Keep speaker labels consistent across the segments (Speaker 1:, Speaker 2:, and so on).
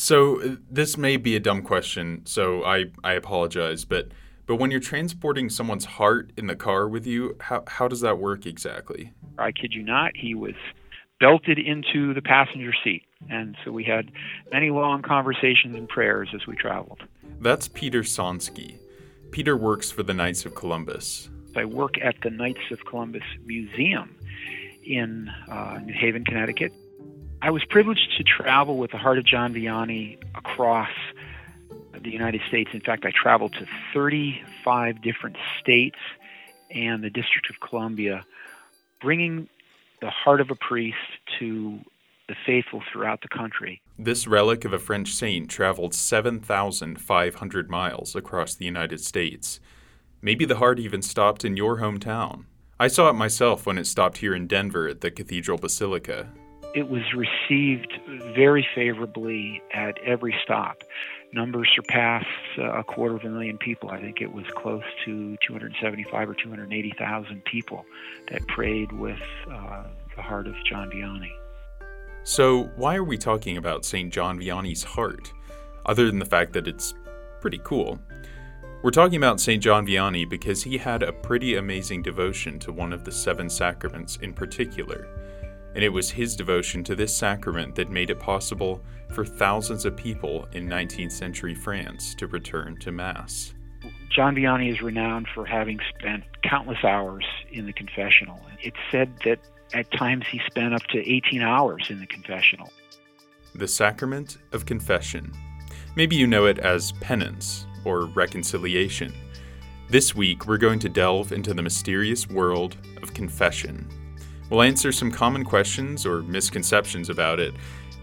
Speaker 1: So uh, this may be a dumb question, so I, I apologize, but but when you're transporting someone's heart in the car with you, how how does that work exactly?
Speaker 2: I kid you not, he was belted into the passenger seat. And so we had many long conversations and prayers as we traveled.
Speaker 1: That's Peter Sonski. Peter works for the Knights of Columbus.
Speaker 2: I work at the Knights of Columbus Museum in uh, New Haven, Connecticut. I was privileged to travel with the Heart of John Vianney across the United States. In fact, I traveled to 35 different states and the District of Columbia, bringing the heart of a priest to the faithful throughout the country.
Speaker 1: This relic of a French saint traveled 7,500 miles across the United States. Maybe the heart even stopped in your hometown. I saw it myself when it stopped here in Denver at the Cathedral Basilica.
Speaker 2: It was received very favorably at every stop. Numbers surpass uh, a quarter of a million people. I think it was close to 275 or 280,000 people that prayed with uh, the heart of John Vianney.
Speaker 1: So, why are we talking about St. John Vianney's heart, other than the fact that it's pretty cool? We're talking about St. John Vianney because he had a pretty amazing devotion to one of the seven sacraments in particular. And it was his devotion to this sacrament that made it possible for thousands of people in 19th century France to return to Mass.
Speaker 2: John Vianney is renowned for having spent countless hours in the confessional. It's said that at times he spent up to 18 hours in the confessional.
Speaker 1: The Sacrament of Confession. Maybe you know it as penance or reconciliation. This week, we're going to delve into the mysterious world of confession. We'll answer some common questions or misconceptions about it,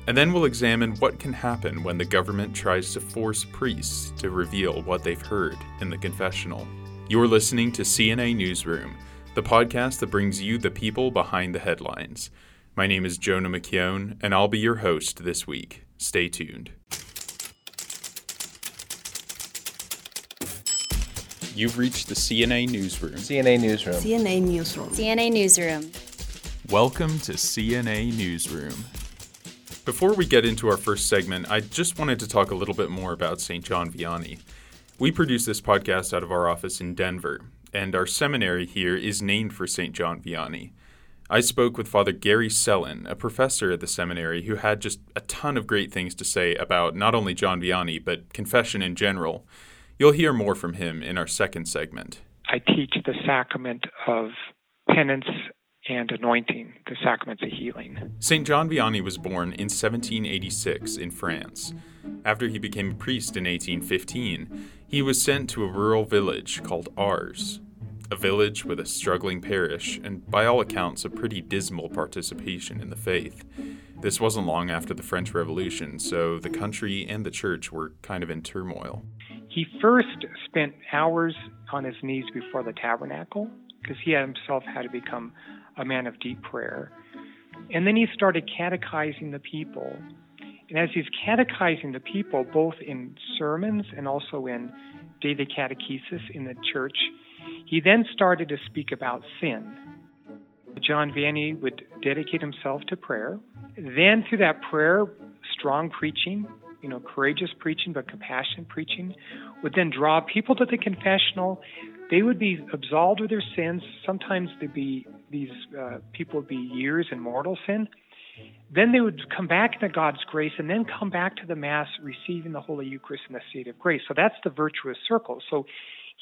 Speaker 1: and then we'll examine what can happen when the government tries to force priests to reveal what they've heard in the confessional. You're listening to CNA Newsroom the podcast that brings you the people behind the headlines. My name is Jonah McKeown, and I'll be your host this week. Stay tuned. You've reached the CNA Newsroom.
Speaker 3: CNA Newsroom.
Speaker 4: CNA Newsroom.
Speaker 5: CNA Newsroom.
Speaker 1: Welcome to CNA Newsroom. Before we get into our first segment, I just wanted to talk a little bit more about St. John Vianney. We produce this podcast out of our office in Denver, and our seminary here is named for St. John Vianney. I spoke with Father Gary Selin, a professor at the seminary who had just a ton of great things to say about not only John Vianney, but confession in general. You'll hear more from him in our second segment.
Speaker 6: I teach the sacrament of penance and anointing, the sacraments of healing.
Speaker 1: St. John Vianney was born in 1786 in France. After he became a priest in 1815, he was sent to a rural village called Ars, a village with a struggling parish and, by all accounts, a pretty dismal participation in the faith. This wasn't long after the French Revolution, so the country and the church were kind of in turmoil.
Speaker 6: He first spent hours on his knees before the tabernacle because he himself had to become a man of deep prayer. And then he started catechizing the people and as he's catechizing the people, both in sermons and also in daily catechesis in the church, he then started to speak about sin. John Vianney would dedicate himself to prayer. Then, through that prayer, strong preaching, you know, courageous preaching, but compassionate preaching, would then draw people to the confessional. They would be absolved of their sins. Sometimes there'd be these uh, people would be years in mortal sin. Then they would come back into God's grace and then come back to the Mass receiving the Holy Eucharist in the state of grace. So that's the virtuous circle. So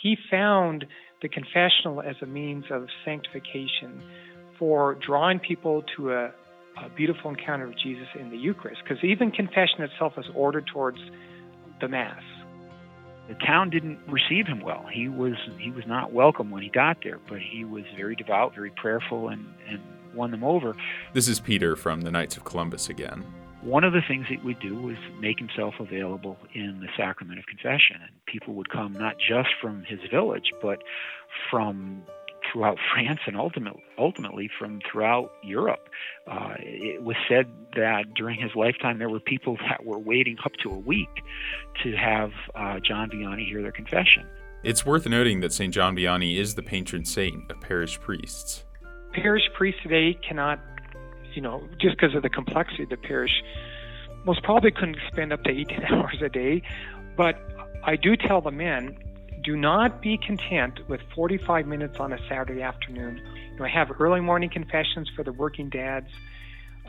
Speaker 6: he found the confessional as a means of sanctification for drawing people to a, a beautiful encounter with Jesus in the Eucharist. Because even confession itself is ordered towards the Mass.
Speaker 2: The town didn't receive him well. He was he was not welcome when he got there, but he was very devout, very prayerful, and, and won them over.
Speaker 1: This is Peter from the Knights of Columbus again.
Speaker 2: One of the things that we do was make himself available in the sacrament of confession. And people would come not just from his village, but from throughout France and ultimately, ultimately from throughout Europe. Uh, it was said that during his lifetime there were people that were waiting up to a week to have uh, John Vianney hear their confession.
Speaker 1: It's worth noting that St. John Vianney is the patron saint of parish priests
Speaker 6: parish priests today cannot, you know, just because of the complexity of the parish, most probably couldn't spend up to 18 hours a day, but I do tell the men do not be content with 45 minutes on a Saturday afternoon. You know, have early morning confessions for the working dads.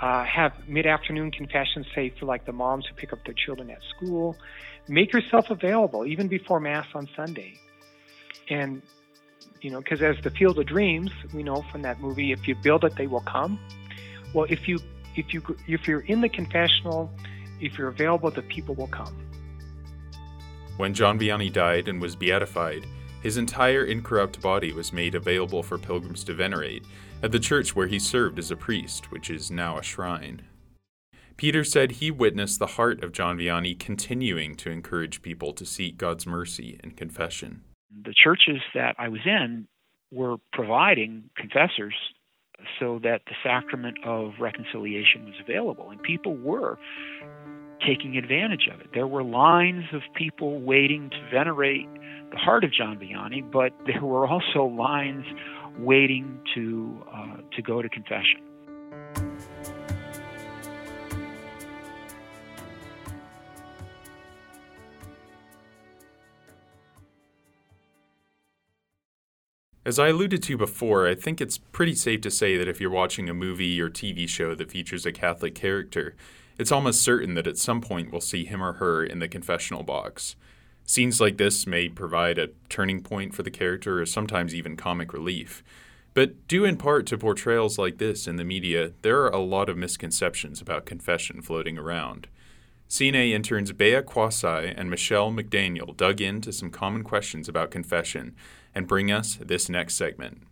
Speaker 6: Uh, have mid-afternoon confessions, say for like the moms who pick up their children at school. Make yourself available even before mass on Sunday, and you know, because as the Field of Dreams, we know from that movie, if you build it, they will come. Well, if you if you if you're in the confessional, if you're available, the people will come.
Speaker 1: When John Vianney died and was beatified, his entire incorrupt body was made available for pilgrims to venerate at the church where he served as a priest, which is now a shrine. Peter said he witnessed the heart of John Vianney continuing to encourage people to seek God's mercy in confession.
Speaker 2: The churches that I was in were providing confessors so that the sacrament of reconciliation was available, and people were taking advantage of it. There were lines of people waiting to venerate the heart of John Vianney, but there were also lines waiting to uh, to go to confession.
Speaker 1: As I alluded to before, I think it's pretty safe to say that if you're watching a movie or TV show that features a Catholic character, it's almost certain that at some point we'll see him or her in the confessional box. Scenes like this may provide a turning point for the character or sometimes even comic relief. But due in part to portrayals like this in the media, there are a lot of misconceptions about confession floating around. CNA interns Bea Quasai and Michelle McDaniel dug into some common questions about confession and bring us this next segment.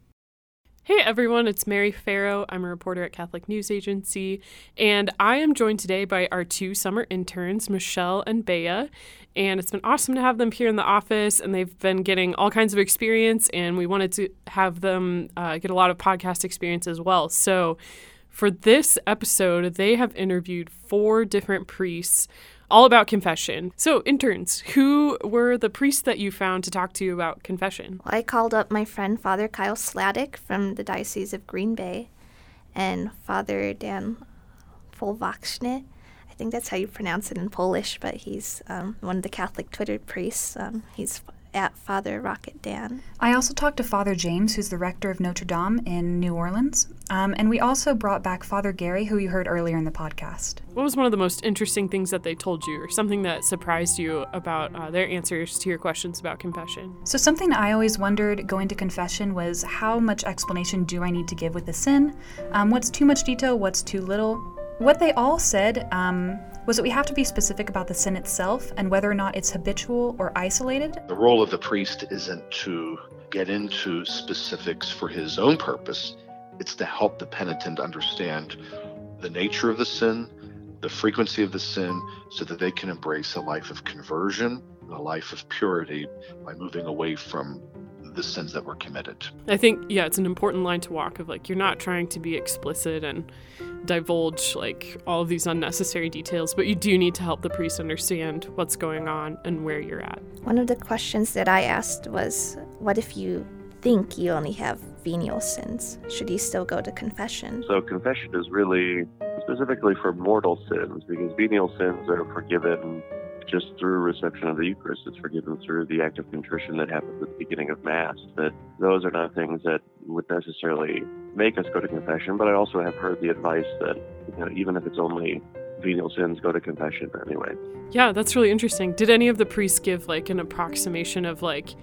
Speaker 3: Hey everyone, it's Mary Farrow. I'm a reporter at Catholic News Agency, and I am joined today by our two summer interns, Michelle and Bea. And it's been awesome to have them here in the office, and they've been getting all kinds of experience, and we wanted to have them uh, get a lot of podcast experience as well. So, for this episode, they have interviewed four different priests all about confession. So, interns, who were the priests that you found to talk to you about confession?
Speaker 4: I called up my friend Father Kyle Sladek from the Diocese of Green Bay and Father Dan Folwaczny. I think that's how you pronounce it in Polish, but he's um, one of the Catholic Twitter priests. Um, he's at Father Rocket Dan.
Speaker 5: I also talked to Father James, who's the rector of Notre Dame in New Orleans. Um, and we also brought back Father Gary, who you heard earlier in the podcast.
Speaker 3: What was one of the most interesting things that they told you, or something that surprised you about uh, their answers to your questions about confession?
Speaker 5: So, something I always wondered going to confession was how much explanation do I need to give with a sin? Um, what's too much detail? What's too little? What they all said um, was that we have to be specific about the sin itself and whether or not it's habitual or isolated.
Speaker 7: The role of the priest isn't to get into specifics for his own purpose, it's to help the penitent understand the nature of the sin, the frequency of the sin, so that they can embrace a life of conversion, a life of purity by moving away from the sins that were committed.
Speaker 3: I think, yeah, it's an important line to walk of like, you're not trying to be explicit and divulge like all of these unnecessary details, but you do need to help the priest understand what's going on and where you're at.
Speaker 4: One of the questions that I asked was, what if you think you only have venial sins? Should you still go to confession?
Speaker 8: So, confession is really specifically for mortal sins because venial sins are forgiven just through reception of the Eucharist. It's forgiven through the act of contrition that happens at the beginning of Mass. That those are not things that would necessarily make us go to confession. But I also have heard the advice that you know, even if it's only venial sins, go to confession anyway.
Speaker 3: Yeah, that's really interesting. Did any of the priests give like an approximation of like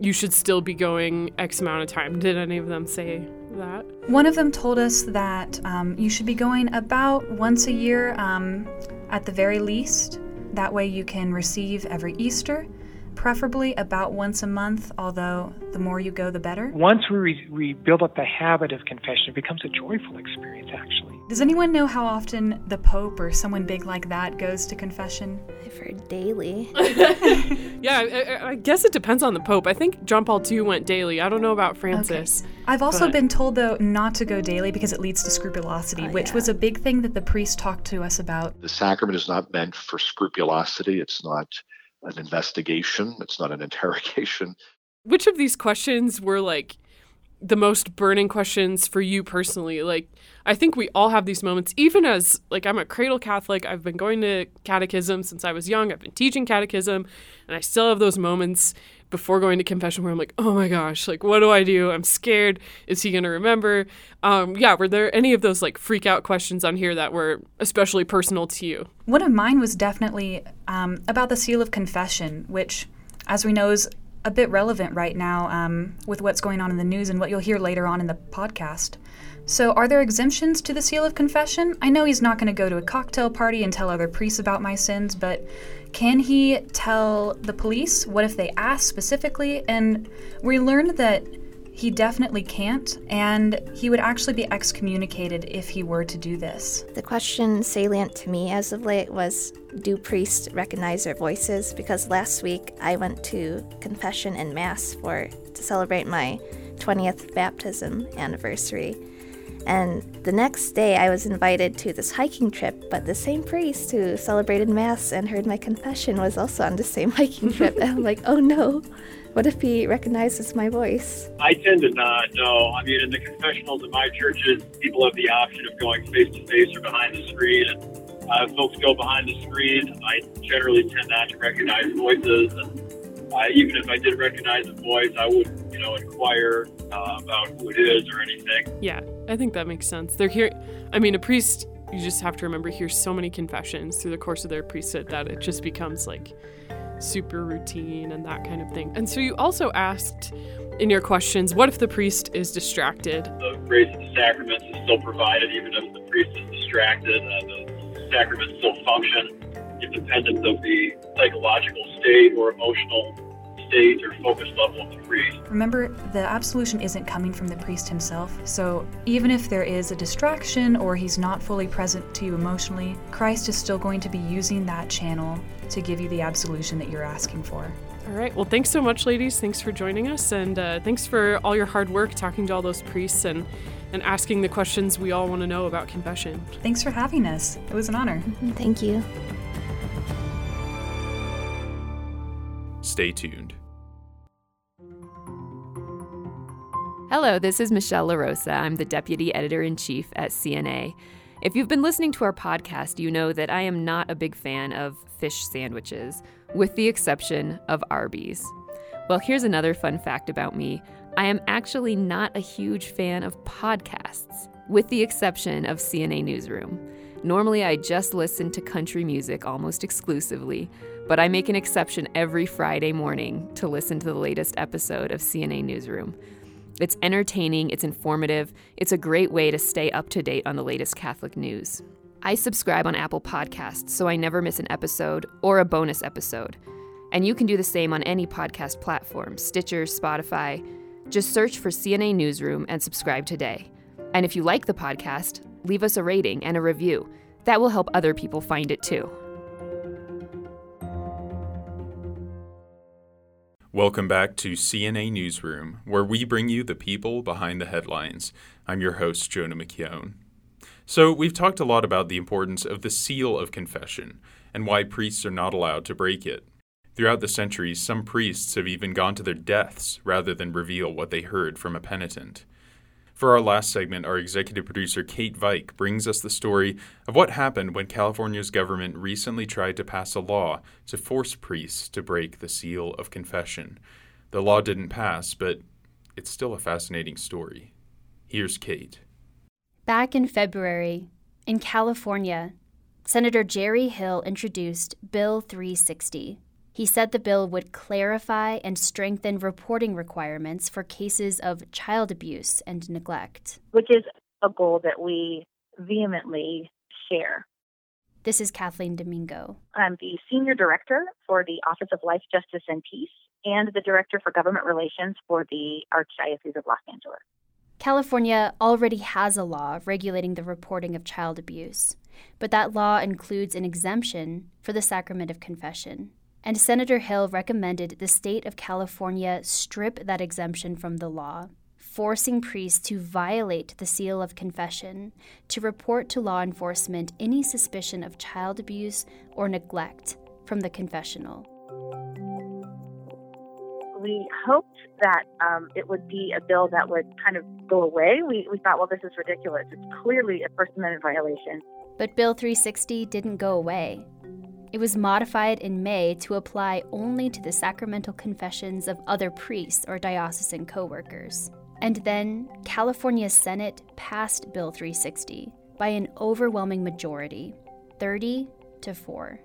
Speaker 3: you should still be going X amount of time? Did any of them say that?
Speaker 5: One of them told us that um, you should be going about once a year um, at the very least. That way you can receive every Easter, preferably about once a month, although the more you go, the better.
Speaker 6: Once we, re- we build up the habit of confession, it becomes a joyful experience, actually.
Speaker 5: Does anyone know how often the Pope or someone big like that goes to confession?
Speaker 4: I've heard daily.
Speaker 3: yeah, I, I, guess it depends on the Pope. I think John Paul II went daily. I don't know about Francis. Okay.
Speaker 5: I've also but... been told, though, not to go daily because it leads to scrupulosity, oh, which yeah. was a big thing that the priest talked to us about.
Speaker 7: The sacrament is not meant for scrupulosity, it's not an investigation, it's not an interrogation.
Speaker 3: Which of these questions were like, the most burning questions for you personally? Like, I think we all have these moments, even as, like, I'm a cradle Catholic. I've been going to catechism since I was young. I've been teaching catechism, and I still have those moments before going to confession where I'm like, oh my gosh, like, what do I do? I'm scared. Is he going to remember? Um, yeah, were there any of those, like, freak out questions on here that were especially personal to you?
Speaker 5: One of mine was definitely um, about the seal of confession, which, as we know, is a bit relevant right now um, with what's going on in the news and what you'll hear later on in the podcast. So, are there exemptions to the seal of confession? I know he's not going to go to a cocktail party and tell other priests about my sins, but can he tell the police? What if they ask specifically? And we learned that he definitely can't, and he would actually be excommunicated if he were to do this.
Speaker 4: The question salient to me as of late was Do priests recognize their voices? Because last week I went to confession and mass for to celebrate my 20th baptism anniversary. And the next day, I was invited to this hiking trip, but the same priest who celebrated Mass and heard my confession was also on the same hiking trip. and I'm like, oh no, what if he recognizes my voice?
Speaker 9: I tend to not, no. I mean, in the confessionals in my churches, people have the option of going face to face or behind the screen. And uh, folks go behind the screen, I generally tend not to recognize voices. And uh, even if I did recognize a voice, I wouldn't, you know, inquire uh, about who it is or anything.
Speaker 3: Yeah, I think that makes sense. They're here. I mean, a priest, you just have to remember, hears so many confessions through the course of their priesthood that it just becomes like super routine and that kind of thing. And so you also asked in your questions, what if the priest is distracted?
Speaker 9: The grace of the sacraments is still provided, even if the priest is distracted. Uh, the sacraments still function independent of the psychological state or emotional state or focus level of the priest.
Speaker 5: Remember, the absolution isn't coming from the priest himself, so even if there is a distraction or he's not fully present to you emotionally, Christ is still going to be using that channel to give you the absolution that you're asking for.
Speaker 3: All right. Well, thanks so much, ladies. Thanks for joining us, and uh, thanks for all your hard work talking to all those priests and and asking the questions we all want to know about confession.
Speaker 5: Thanks for having us. It was an honor.
Speaker 4: Thank you.
Speaker 1: Stay tuned.
Speaker 10: Hello, this is Michelle LaRosa. I'm the Deputy Editor in Chief at CNA. If you've been listening to our podcast, you know that I am not a big fan of fish sandwiches, with the exception of Arby's. Well, here's another fun fact about me I am actually not a huge fan of podcasts, with the exception of CNA Newsroom. Normally, I just listen to country music almost exclusively, but I make an exception every Friday morning to listen to the latest episode of CNA Newsroom. It's entertaining, it's informative, it's a great way to stay up to date on the latest Catholic news. I subscribe on Apple Podcasts so I never miss an episode or a bonus episode. And you can do the same on any podcast platform Stitcher, Spotify. Just search for CNA Newsroom and subscribe today. And if you like the podcast, leave us a rating and a review. That will help other people find it too.
Speaker 1: Welcome back to CNA Newsroom, where we bring you the people behind the headlines. I'm your host, Jonah McKeown. So, we've talked a lot about the importance of the seal of confession and why priests are not allowed to break it. Throughout the centuries, some priests have even gone to their deaths rather than reveal what they heard from a penitent. For our last segment, our executive producer Kate Veik brings us the story of what happened when California's government recently tried to pass a law to force priests to break the seal of confession. The law didn't pass, but it's still a fascinating story. Here's Kate.
Speaker 11: Back in February, in California, Senator Jerry Hill introduced Bill 360, he said the bill would clarify and strengthen reporting requirements for cases of child abuse and neglect.
Speaker 12: Which is a goal that we vehemently share.
Speaker 11: This is Kathleen Domingo.
Speaker 12: I'm the Senior Director for the Office of Life, Justice, and Peace and the Director for Government Relations for the Archdiocese of Los Angeles.
Speaker 11: California already has a law regulating the reporting of child abuse, but that law includes an exemption for the sacrament of confession and Senator Hill recommended the state of California strip that exemption from the law, forcing priests to violate the seal of confession to report to law enforcement any suspicion of child abuse or neglect from the confessional.
Speaker 12: we hoped that um, it would be a bill that would kind of go away. We, we thought, well, this is ridiculous. It's clearly a First Amendment violation.
Speaker 11: But Bill 360 didn't go away. It was modified in May to apply only to the sacramental confessions of other priests or diocesan co workers. And then California's Senate passed Bill 360 by an overwhelming majority 30 to 4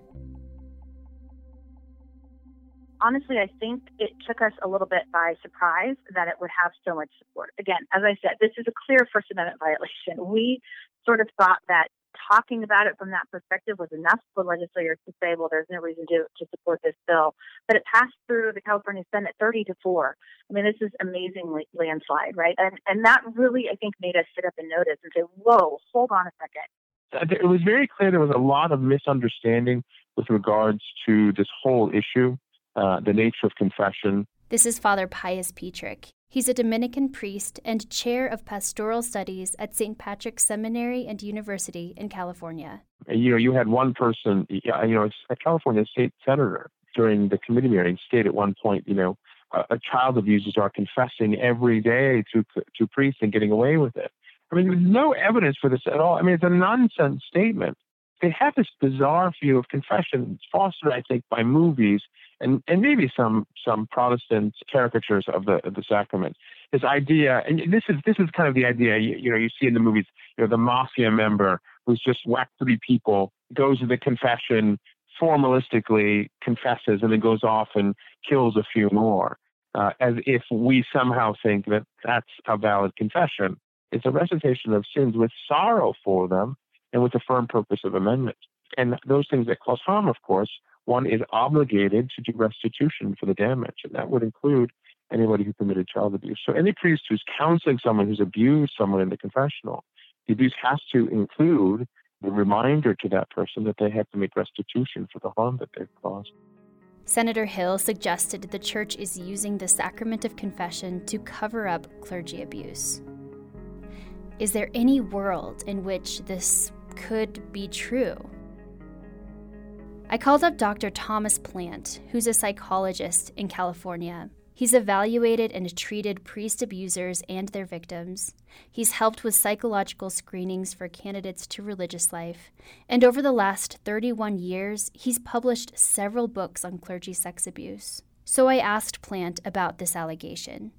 Speaker 12: honestly, I think it took us a little bit by surprise that it would have so much support. Again, as I said, this is a clear First Amendment violation. We sort of thought that talking about it from that perspective was enough for legislators to say, well, there's no reason to, to support this bill. But it passed through the California Senate 30 to 4. I mean, this is amazing landslide, right? And, and that really, I think, made us sit up and notice and say, whoa, hold on a second.
Speaker 13: It was very clear there was a lot of misunderstanding with regards to this whole issue. Uh, the nature of confession.
Speaker 11: This is Father Pius Pietrzyk. He's a Dominican priest and chair of pastoral studies at St. Patrick's Seminary and University in California.
Speaker 13: You know, you had one person, you know, a California state senator during the committee hearing state at one point, you know, uh, child abusers are confessing every day to to priests and getting away with it. I mean, there's no evidence for this at all. I mean, it's a nonsense statement. They have this bizarre view of confession. Fostered, I think, by movies and, and maybe some some Protestant caricatures of the of the sacrament. This idea, and this is this is kind of the idea you, you know you see in the movies. You know, the mafia member who's just whacked three people goes to the confession formalistically confesses and then goes off and kills a few more, uh, as if we somehow think that that's a valid confession. It's a recitation of sins with sorrow for them and with the firm purpose of amendment. And those things that cause harm, of course, one is obligated to do restitution for the damage, and that would include anybody who committed child abuse. So any priest who's counseling someone who's abused someone in the confessional, the abuse has to include the reminder to that person that they have to make restitution for the harm that they've caused.
Speaker 11: Senator Hill suggested the church is using the sacrament of confession to cover up clergy abuse. Is there any world in which this could be true? I called up Dr. Thomas Plante, who's a psychologist in California. He's evaluated and treated priest abusers and their victims. He's helped with psychological screenings for candidates to religious life. And over the last 31 years, he's published several books on clergy sex abuse. So I asked Plante about this allegation.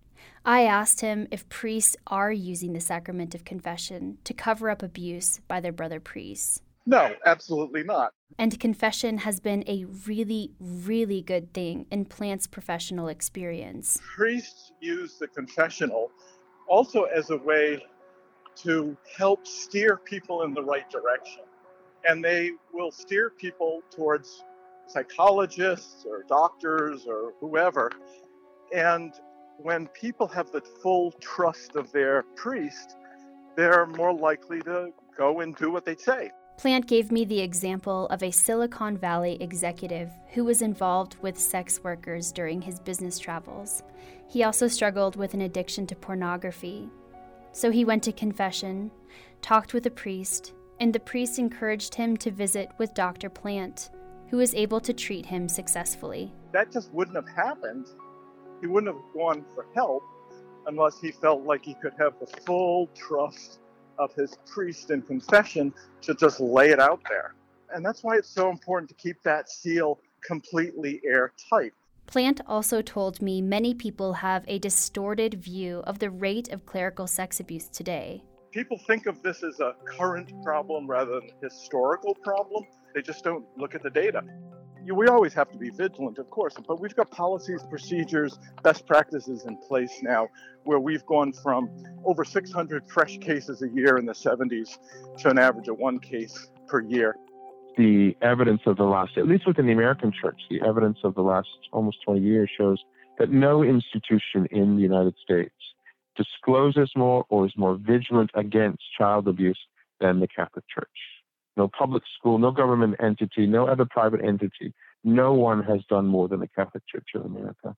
Speaker 11: I asked him if priests are using the sacrament of confession to cover up abuse by their brother priests.
Speaker 14: No, absolutely not.
Speaker 11: And confession has been a really, really good thing in Plante's professional experience.
Speaker 14: Priests use the confessional also as a way to help steer people in the right direction. And they will steer people towards psychologists or doctors or whoever. And when people have the full trust of their priest, they're more likely to go and do what they say.
Speaker 11: Plante gave me the example of a Silicon Valley executive who was involved with sex workers during his business travels. He also struggled with an addiction to pornography. So he went to confession, talked with a priest, and the priest encouraged him to visit with Dr. Plante, who was able to treat him successfully.
Speaker 14: That just wouldn't have happened. He wouldn't have gone for help unless he felt like he could have the full trust of his priest in confession to just lay it out there. And that's why it's so important to keep that seal completely airtight.
Speaker 11: Plante also told me many people have a distorted view of the rate of clerical sex abuse today.
Speaker 14: People think of this as a current problem rather than a historical problem. They just don't look at the data we always have to be vigilant, of course, but we've got policies, procedures, best practices in place now where we've gone from over 600 fresh cases a year in the 70s to an average of one case per year.
Speaker 13: The evidence of the last, at least within the American church, the evidence of the last almost 20 years shows that no institution in the United States discloses more or is more vigilant against child abuse than the Catholic Church no public school, no government entity, no other private entity. No one has done more than the Catholic Church of America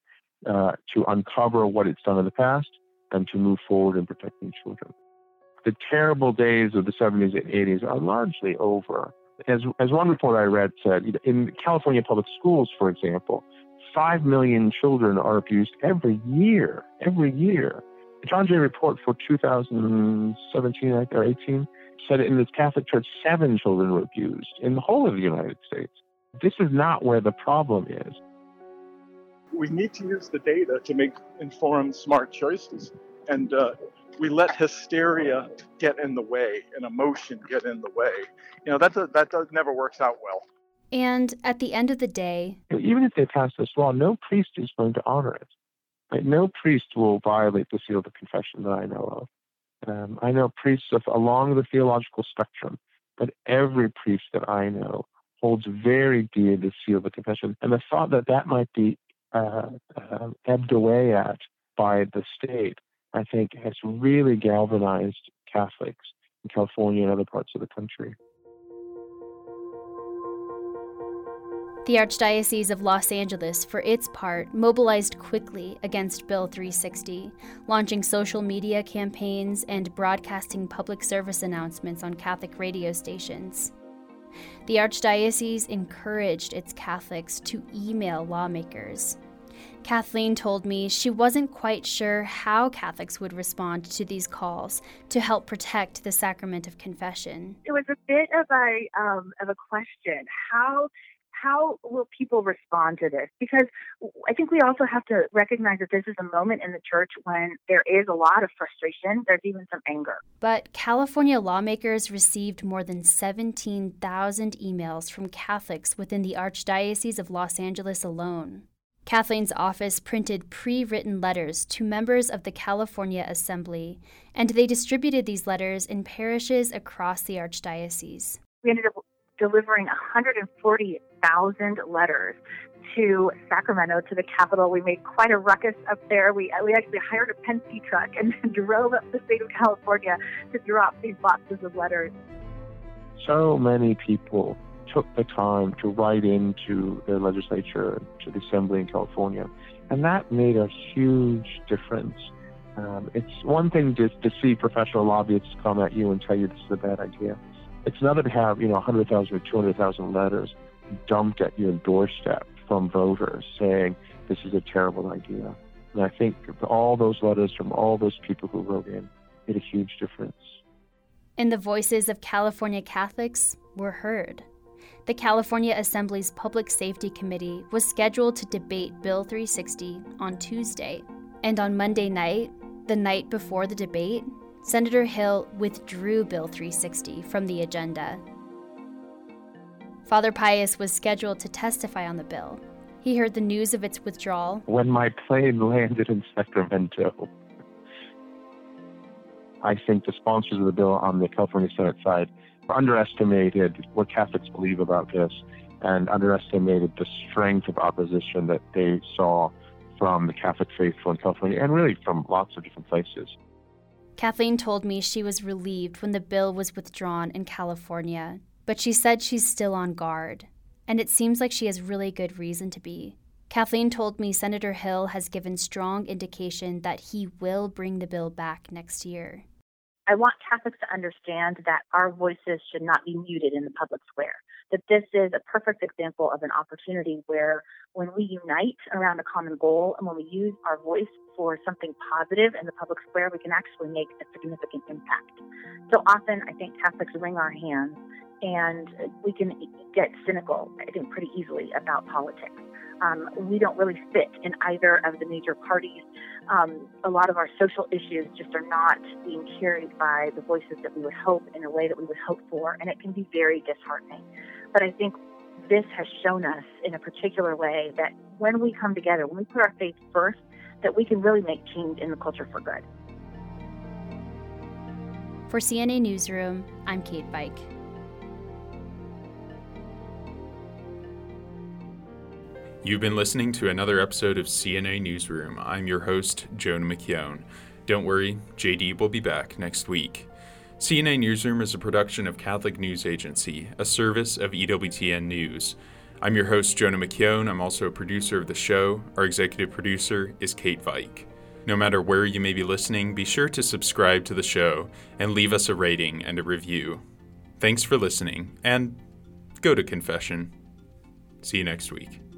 Speaker 13: uh, to uncover what it's done in the past and to move forward in protecting children. The terrible days of the 70s and 80s are largely over. As, as one report I read said, in California public schools, for example, five million children are abused every year, every year. The John Jay report for 2017 or 18 said in the Catholic Church, seven children were abused in the whole of the United States. This is not where the problem is.
Speaker 14: We need to use the data to make informed, smart choices. And uh, we let hysteria get in the way and emotion get in the way. You know, that, does, that does, never works out well.
Speaker 11: And at the end of the day,
Speaker 13: even if they pass this law, no priest is going to honor it. Right? No priest will violate the seal of the confession that I know of. Um, I know priests of, along the theological spectrum, but every priest that I know holds very dear the seal of the confession. And the thought that that might be uh, uh, ebbed away at by the state, I think, has really galvanized Catholics in California and other parts of the country.
Speaker 11: The Archdiocese of Los Angeles, for its part, mobilized quickly against Bill 360, launching social media campaigns and broadcasting public service announcements on Catholic radio stations. The Archdiocese encouraged its Catholics to email lawmakers. Kathleen told me she wasn't quite sure how Catholics would respond to these calls to help protect the sacrament of confession.
Speaker 12: It was a bit of a um, of a question. How how will people respond to this? Because I think we also have to recognize that this is a moment in the church when there is a lot of frustration. There's even some anger.
Speaker 11: But California lawmakers received more than 17,000 emails from Catholics within the Archdiocese of Los Angeles alone. Kathleen's office printed pre written letters to members of the California Assembly, and they distributed these letters in parishes across the Archdiocese.
Speaker 12: We ended up delivering 140,000 letters to Sacramento, to the capital. We made quite a ruckus up there. We, we actually hired a Penske truck and drove up the state of California to drop these boxes of letters.
Speaker 13: So many people took the time to write into the legislature, to the assembly in California, and that made a huge difference. Um, it's one thing to, to see professional lobbyists come at you and tell you this is a bad idea. It's another to have, you know, 100,000 or 200,000 letters dumped at your doorstep from voters saying this is a terrible idea. And I think all those letters from all those people who wrote in made a huge difference.
Speaker 11: And the voices of California Catholics were heard. The California Assembly's Public Safety Committee was scheduled to debate Bill 360 on Tuesday. And on Monday night, the night before the debate, Senator Hill withdrew Bill 360 from the agenda. Father Pius was scheduled to testify on the bill. He heard the news of its withdrawal.
Speaker 13: When my plane landed in Sacramento, I think the sponsors of the bill on the California Senate side underestimated what Catholics believe about this and underestimated the strength of opposition that they saw from the Catholic faithful in California and really from lots of different places.
Speaker 11: Kathleen told me she was relieved when the bill was withdrawn in California, but she said she's still on guard, and it seems like she has really good reason to be. Kathleen told me Senator Hill has given strong indication that he will bring the bill back next year.
Speaker 12: I want Catholics to understand that our voices should not be muted in the public square. That this is a perfect example of an opportunity where, when we unite around a common goal and when we use our voice for something positive in the public square, we can actually make a significant impact. So often, I think Catholics wring our hands and we can get cynical, I think, pretty easily about politics. Um, we don't really fit in either of the major parties. Um, a lot of our social issues just are not being carried by the voices that we would hope in a way that we would hope for, and it can be very disheartening. But I think this has shown us in a particular way that when we come together, when we put our faith first, that we can really make change in the culture for good.
Speaker 11: For CNA Newsroom, I'm Kate Veik.
Speaker 1: You've been listening to another episode of CNA Newsroom. I'm your host, Jonah McKeown. Don't worry, JD will be back next week. CNA Newsroom is a production of Catholic News Agency, a service of EWTN News. I'm your host, Jonah McKeown. I'm also a producer of the show. Our executive producer is Kate Veik. No matter where you may be listening, be sure to subscribe to the show and leave us a rating and a review. Thanks for listening, and go to confession. See you next week.